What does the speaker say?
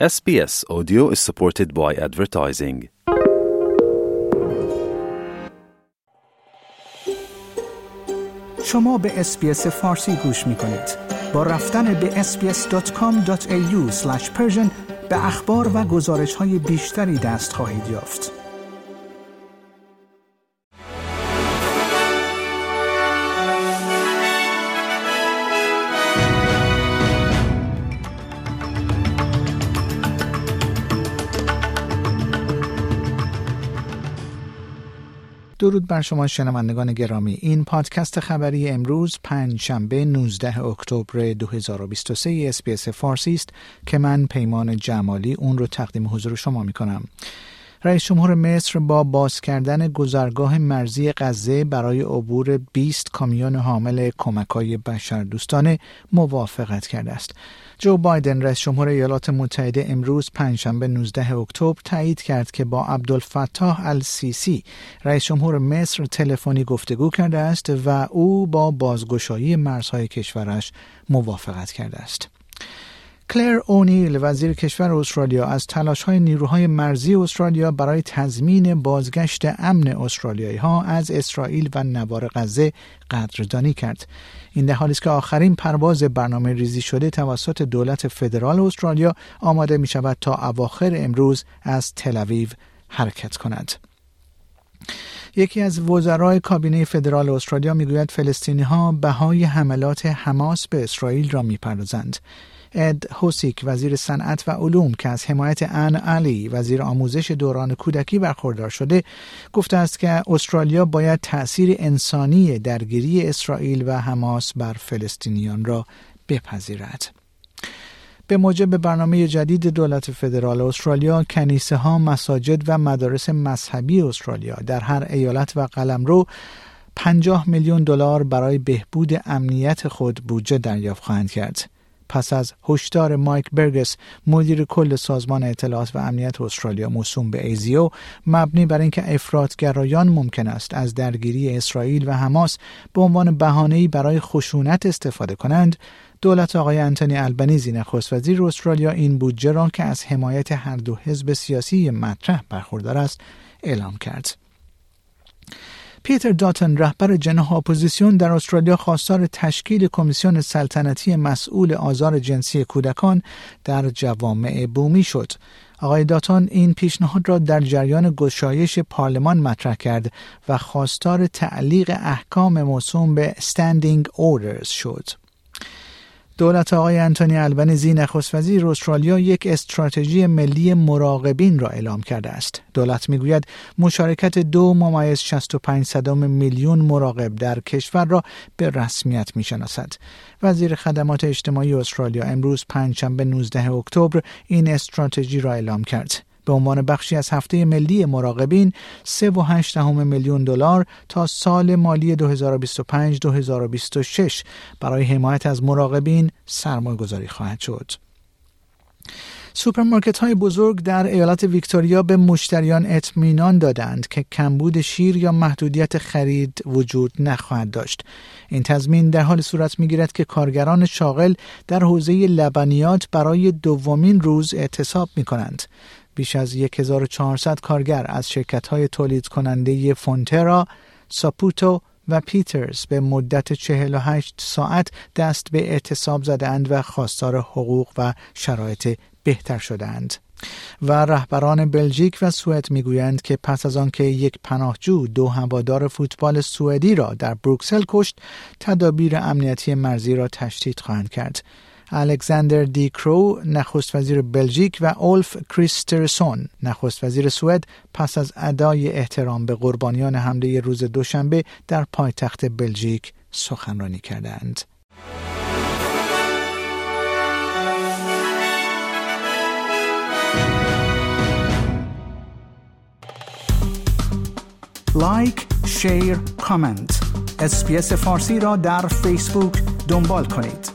SBS Audio is supported by advertising. شما به اسپیس فارسی گوش می کنید. با رفتن به sbs.com.au به اخبار و گزارش های بیشتری دست خواهید یافت. درود بر شما شنوندگان گرامی. این پادکست خبری امروز پنج شنبه 19 اکتبر 2023 SBS فارسی است که من پیمان جمالی اون رو تقدیم حضور شما می کنم رئیس جمهور مصر با باز کردن گذرگاه مرزی غزه برای عبور 20 کامیون حامل کمکای بشردوستانه موافقت کرده است. جو بایدن رئیس جمهور ایالات متحده امروز پنجشنبه 19 اکتبر تایید کرد که با عبدالفتاح السیسی رئیس جمهور مصر تلفنی گفتگو کرده است و او با بازگشایی مرزهای کشورش موافقت کرده است. کلر اونیل وزیر کشور استرالیا از تلاش های نیروهای مرزی استرالیا برای تضمین بازگشت امن استرالیایی ها از اسرائیل و نوار غزه قدردانی کرد. این در حالی است که آخرین پرواز برنامه ریزی شده توسط دولت فدرال استرالیا آماده می شود تا اواخر امروز از تل حرکت کند. یکی از وزرای کابینه فدرال استرالیا می‌گوید فلسطینی ها بهای حملات حماس به اسرائیل را می‌پردازند اد هوسیک وزیر صنعت و علوم که از حمایت ان علی وزیر آموزش دوران کودکی برخوردار شده گفته است که استرالیا باید تأثیر انسانی درگیری اسرائیل و حماس بر فلسطینیان را بپذیرد. به موجب برنامه جدید دولت فدرال استرالیا کنیسه ها مساجد و مدارس مذهبی استرالیا در هر ایالت و قلمرو 50 میلیون دلار برای بهبود امنیت خود بودجه دریافت خواهند کرد. پس از هشدار مایک برگس مدیر کل سازمان اطلاعات و امنیت استرالیا موسوم به ایزیو مبنی بر اینکه افراطگرایان ممکن است از درگیری اسرائیل و حماس به عنوان بهانه‌ای برای خشونت استفاده کنند دولت آقای انتونی البنیزی نخست وزیر استرالیا این بودجه را که از حمایت هر دو حزب سیاسی مطرح برخوردار است اعلام کرد پیتر داتن رهبر جناح اپوزیسیون در استرالیا خواستار تشکیل کمیسیون سلطنتی مسئول آزار جنسی کودکان در جوامع بومی شد. آقای داتون این پیشنهاد را در جریان گشایش پارلمان مطرح کرد و خواستار تعلیق احکام موسوم به Standing Orders شد. دولت آقای انتونی البنیزی نخست وزیر استرالیا یک استراتژی ملی مراقبین را اعلام کرده است. دولت می‌گوید مشارکت دو ممیز 65 صدام میلیون مراقب در کشور را به رسمیت می‌شناسد. وزیر خدمات اجتماعی استرالیا امروز پنجشنبه 19 اکتبر این استراتژی را اعلام کرد. به عنوان بخشی از هفته ملی مراقبین 3.8 میلیون دلار تا سال مالی 2025-2026 برای حمایت از مراقبین سرمایه گذاری خواهد شد. سوپرمارکت های بزرگ در ایالت ویکتوریا به مشتریان اطمینان دادند که کمبود شیر یا محدودیت خرید وجود نخواهد داشت. این تضمین در حالی صورت می گیرد که کارگران شاغل در حوزه لبنیات برای دومین روز اعتصاب می کنند. بیش از 1400 کارگر از شرکت های تولید کننده فونترا، ساپوتو و پیترز به مدت 48 ساعت دست به اعتصاب زدند و خواستار حقوق و شرایط بهتر شدند. و رهبران بلژیک و سوئد می‌گویند که پس از آنکه یک پناهجو دو هوادار فوتبال سوئدی را در بروکسل کشت تدابیر امنیتی مرزی را تشدید خواهند کرد الکساندر دی کرو نخست وزیر بلژیک و اولف کریسترسون نخست وزیر سوئد پس از ادای احترام به قربانیان حمله روز دوشنبه در پایتخت بلژیک سخنرانی کردند. Like، share، comment. SBS فارسی را در فیسبوک دنبال کنید.